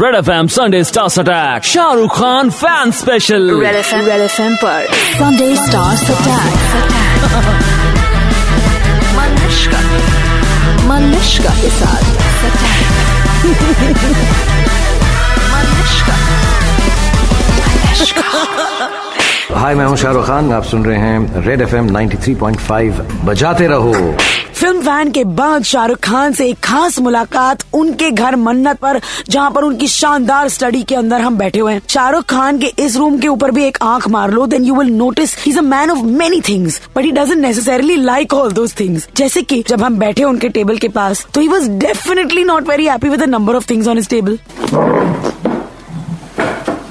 Red F M Sunday stars attack Shahrukh Khan fan special red F M red F M पर Sunday stars attack Manushka Manushka के साथ हाय मैं हूँ शाहरुख खान। आप सुन रहे हैं red F M ninety three point five बजाते रहो। फ़िल्म फ़ैन के बाद शाहरुख खान से एक खास मुलाकात उनके घर मन्नत पर, जहाँ पर उनकी शानदार स्टडी के अंदर हम बैठे हुए हैं। शाहरुख खान के इस रूम के ऊपर भी एक आँख मार लो then you will notice is a man of many things but he doesn't necessarily like all those things जैसे कि जब हम बैठे उनके टेबल के पास तो he was definitely not very happy with number of things on his table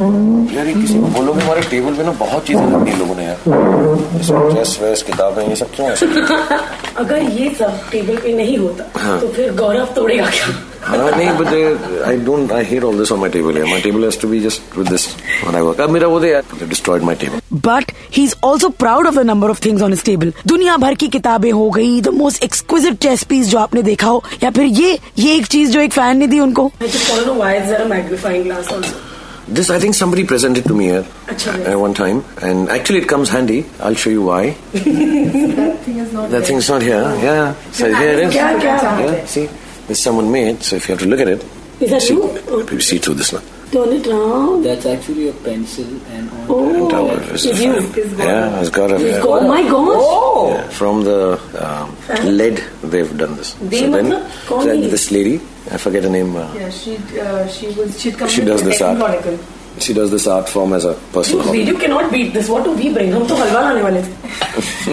यार ये किसी को बोलोगे हमारे टेबल पे ना बहुत चीज़ें रखी हैं लोगों ने यार। ड्रेस वेस किताबें ये सब क्यों ऐसे अगर ये सब टेबल पे नहीं होता तो फिर गौरव तोड़ेगा क्या? हाँ नहीं but I don't I hate all this on my table my table has to be just with this when I work अब मेरा वो दे यार destroyed my table but he is also proud of the number of things on his table दुनिया भर की किताबें हो गई the most exquisite chess piece जो आपने देखा हो या फिर ये ये एक चीज़ जो एक फ़ैन ने दी उनको? Magnifying glass also This, I think somebody presented to me at, at uh, one time, and actually it comes handy. I'll show you why. that thing is not. That there. thing's not here. Yeah. So here it is. Yeah, yeah. See, this someone made. So if you have to look at it, is that see, you? see through this one. Turn it round. That's actually a pencil and oh, it is Yeah, it's got a. It's oh my gosh! Oh. Yeah, from the um, lead, they've done this. They so then, this lady I forget her name. Uh, Yeah, she uh, she was she'd come She with does the this art. technical. she does this art form as a personal hobby. Video cannot beat this. What do we bring? हम तो हलवा लाने वाले थे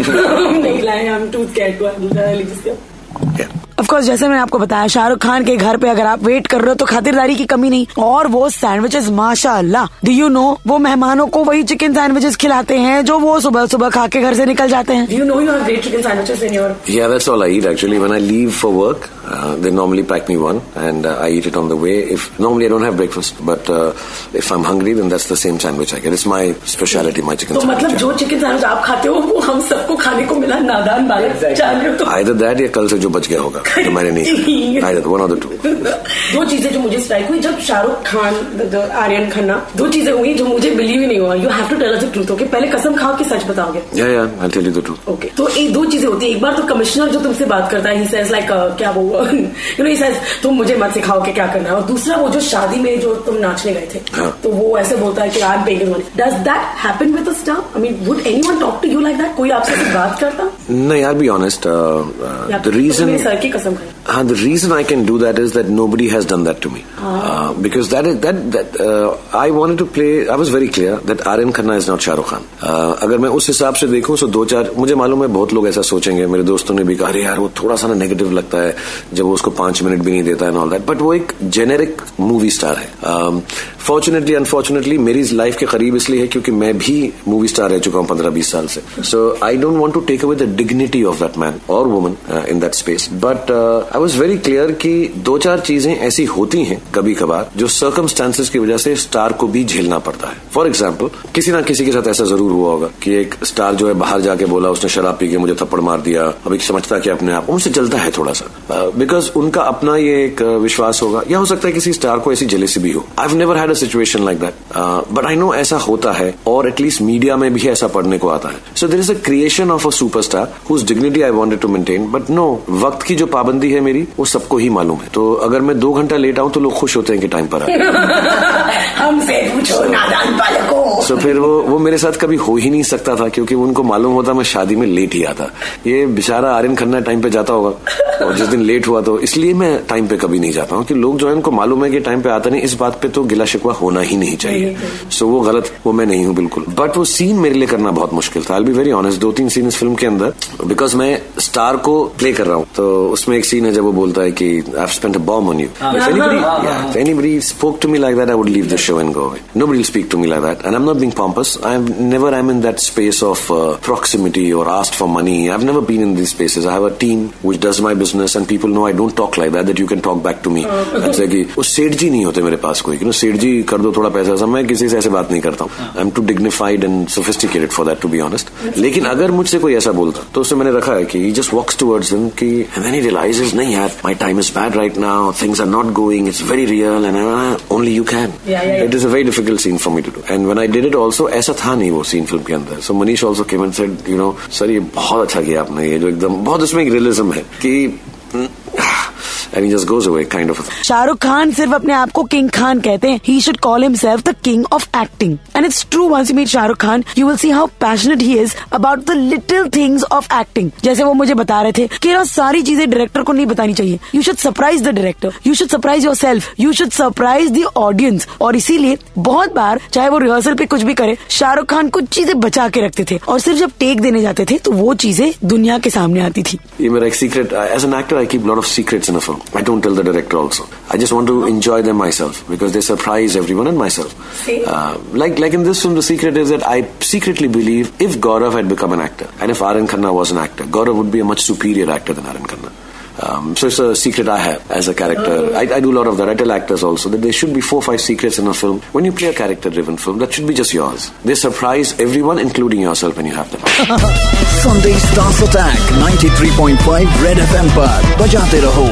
हम नहीं लाए हम to स्कैट को Yeah. ऑफकोर्स जैसे मैंने आपको बताया शाहरुख खान के घर पे अगर आप वेट कर रहे हो तो खातिरदारी की कमी नहीं। और वो सैंडविचेस माशाला डू यू नो वो मेहमानों को वही चिकन सैंडविचेस खिलाते हैं जो वो सुबह सुबह खा के घर से निकल जाते हैं। जो बच गया होगा। जो मैंने नहीं. Either one of the two. दो चीज़ें जो मुझे स्ट्राइक हुई जब शाहरुख खान द- द- आर्यन खन्ना दो चीज़ें हुई जो मुझे बिलीव ही नहीं हुआ you have to tell us the truth okay पहले कसम खाओ कि सच बताओगे Yeah, yeah. I'll tell you the truth. Okay तो ये दो चीज़ें होती है एक बार तो कमिश्नर जो तुमसे बात करता है ही सेज लाइक क्या वो यू नो ही सेज तुम मुझे मत सिखाओ कि क्या करना है और दूसरा वो जो शादी में जो तुम नाचने गए थे हाँ। तो वो ऐसे बोलता है कि I am paying money does that happen with a star I mean would anyone talk to you like that कोई आपसे बात करता नहीं या the तो reason. मेरे सर की कसम खाई। हाँ the reason I can do that is that nobody has done that to me because that is that that I want to play I was very clear that R N Khanna is not Shahrukh Khan अगर मैं उस हिसाब से देखूँ तो दो चार मुझे मालूम है बहुत लोग ऐसा सोचेंगे। मेरे दोस्तों ने भी कहा यार वो थोड़ा सा ना नेगेटिव लगता है जब वो उसको पाँच मिनट भी नहीं देता है नॉल दैट बट वो एक जेनेरिक मूवी स्टार है। um, फॉर्चुनेटली अनफॉर्चुनेटली मेरी लाइफ के करीब इसलिए है क्योंकि मैं भी मूवी स्टार रह चुका हूँ पंद्रह बीस साल से। So I don't want to take away the dignity of that man और woman in that space but I was very clear कि दो चार चीज़ें ऐसी होती हैं कभी कभार जो सर्कमस्टांसेस की वजह से स्टार को भी झेलना पड़ता है। फॉर एग्ज़ाम्पल किसी ना किसी के साथ ऐसा ज़रूर हुआ होगा कि एक स्टार जो है बाहर जाके बोला उसने शराब पी के मुझे थप्पड़ मार दिया। अभी समझता कि अपने आप उनसे जलता है थोड़ा सा बिकॉज़ uh, उनका अपना ये एक uh, विश्वास होगा। या हो सकता है किसी स्टार को ऐसी जेलेसी भी हो। I never had a situation like that but I know ऐसा होता है और एटलीस्ट मीडिया में भी ऐसा पढ़ने को आता है. So there is a creation of a superstar whose dignity I wanted to maintain but no वक्त की जो पाबंदी है मेरी वो सबको ही मालूम है. तो अगर मैं दो घंटा लेट आऊँ तो लोग खुश होते हैं कि टाइम पर आए हमसे पूछो नादान बालकों सो फिर वो वो मेरे साथ कभी हो ही नहीं सकता था क्योंकि उनको मालूम होता मैं शादी में लेट ही आता. ये बेचारा आर्यन खन्ना टाइम पे जाता होगा. और जिस दिन लेट हुआ तो इसलिए मैं टाइम पे कभी नहीं जाता हूँ कि लोग जो है उनको मालूम है कि टाइम पे आता नहीं. इस बात पे तो गिला चुका होना ही नहीं चाहिए। सो वो गलत वो मैं नहीं हूँ बिल्कुल। बट वो सीन मेरे लिए करना बहुत मुश्किल था। आई बी वेरी ऑनेस्ट दो तीन सीन इस फ़िल्म के अंदर बिकॉज़ मैं स्टार को प्ले कर रहा हूँ। तो उसमें एक सीन है जब वो बोलता है की I spent a bomb on you anybody spoke to me like that I would leave the show and go nobody speak to me like that and am not being pompous I am never I am in that space of proximity और asked for money I have never been in this spaces I have a team which does my business and people know I don't talk like that that you can talk back to me जैसे कि वो सेठ जी नहीं होते मेरे पास कोई। सेठ जी जी कर दो थोड़ा पैसा मैं किसी से ऐसे बात नहीं करता हूँ। I am too dignified and sophisticated for that to be honest लेकिन अगर मुझसे कोई ऐसा बोलता तो उससे मैंने रखा है कि जस्ट वॉक्स टूवर्ड्स हिम कि एंड ही रियलाइजेस नहीं यार my time is bad right now things are not going it's very real and only you can. It is a very difficult scene for me to do and when I did it also ऐसा था नहीं वो scene film के अंदर। So Manish also came and said you know sir ये बहुत अच्छा किया आपने ये जो एकदम बहुत उसमें एक रियलिज्म है कि and he just goes away kind of Shahrukh Khan सिर्फ़ अपने आप को किंग खान कहते हैं he should call himself the king of acting and it's true once you meet Shahrukh Khan you will see how passionate he is about the little things of acting जैसे वो मुझे बता रहे थे कि ना सारी चीज़ें डायरेक्टर को नहीं बतानी चाहिए। You should surprise the director you should surprise yourself you should surprise the audience और इसीलिए बहुत बार चाहे वो रिहर्सल पे कुछ भी करे शाहरुख खान कुछ चीज़ें बचा के रखते थे। और सिर्फ़ जब टेक देने जाते थे तो वो चीज़ें दुनिया के सामने आती थी। ये मेरा एक secret as an actor I keep lot of secrets in a film I don't tell the director also I just want to enjoy them myself because they surprise everyone and myself like like in this film the secret is that I secretly believe if Gaurav had become an actor and if Aryan Khanna was an actor Gaurav would be a much superior actor than Aryan Khanna Um, so it's a secret I have as a character. I, I do a lot of that. I tell actors also that there should be four, five secrets in a film. When you play a character-driven film, that should be just yours. They surprise everyone, including yourself, when you have them. Sunday Stars Attack 93.5 Red FM पर बजाते रहो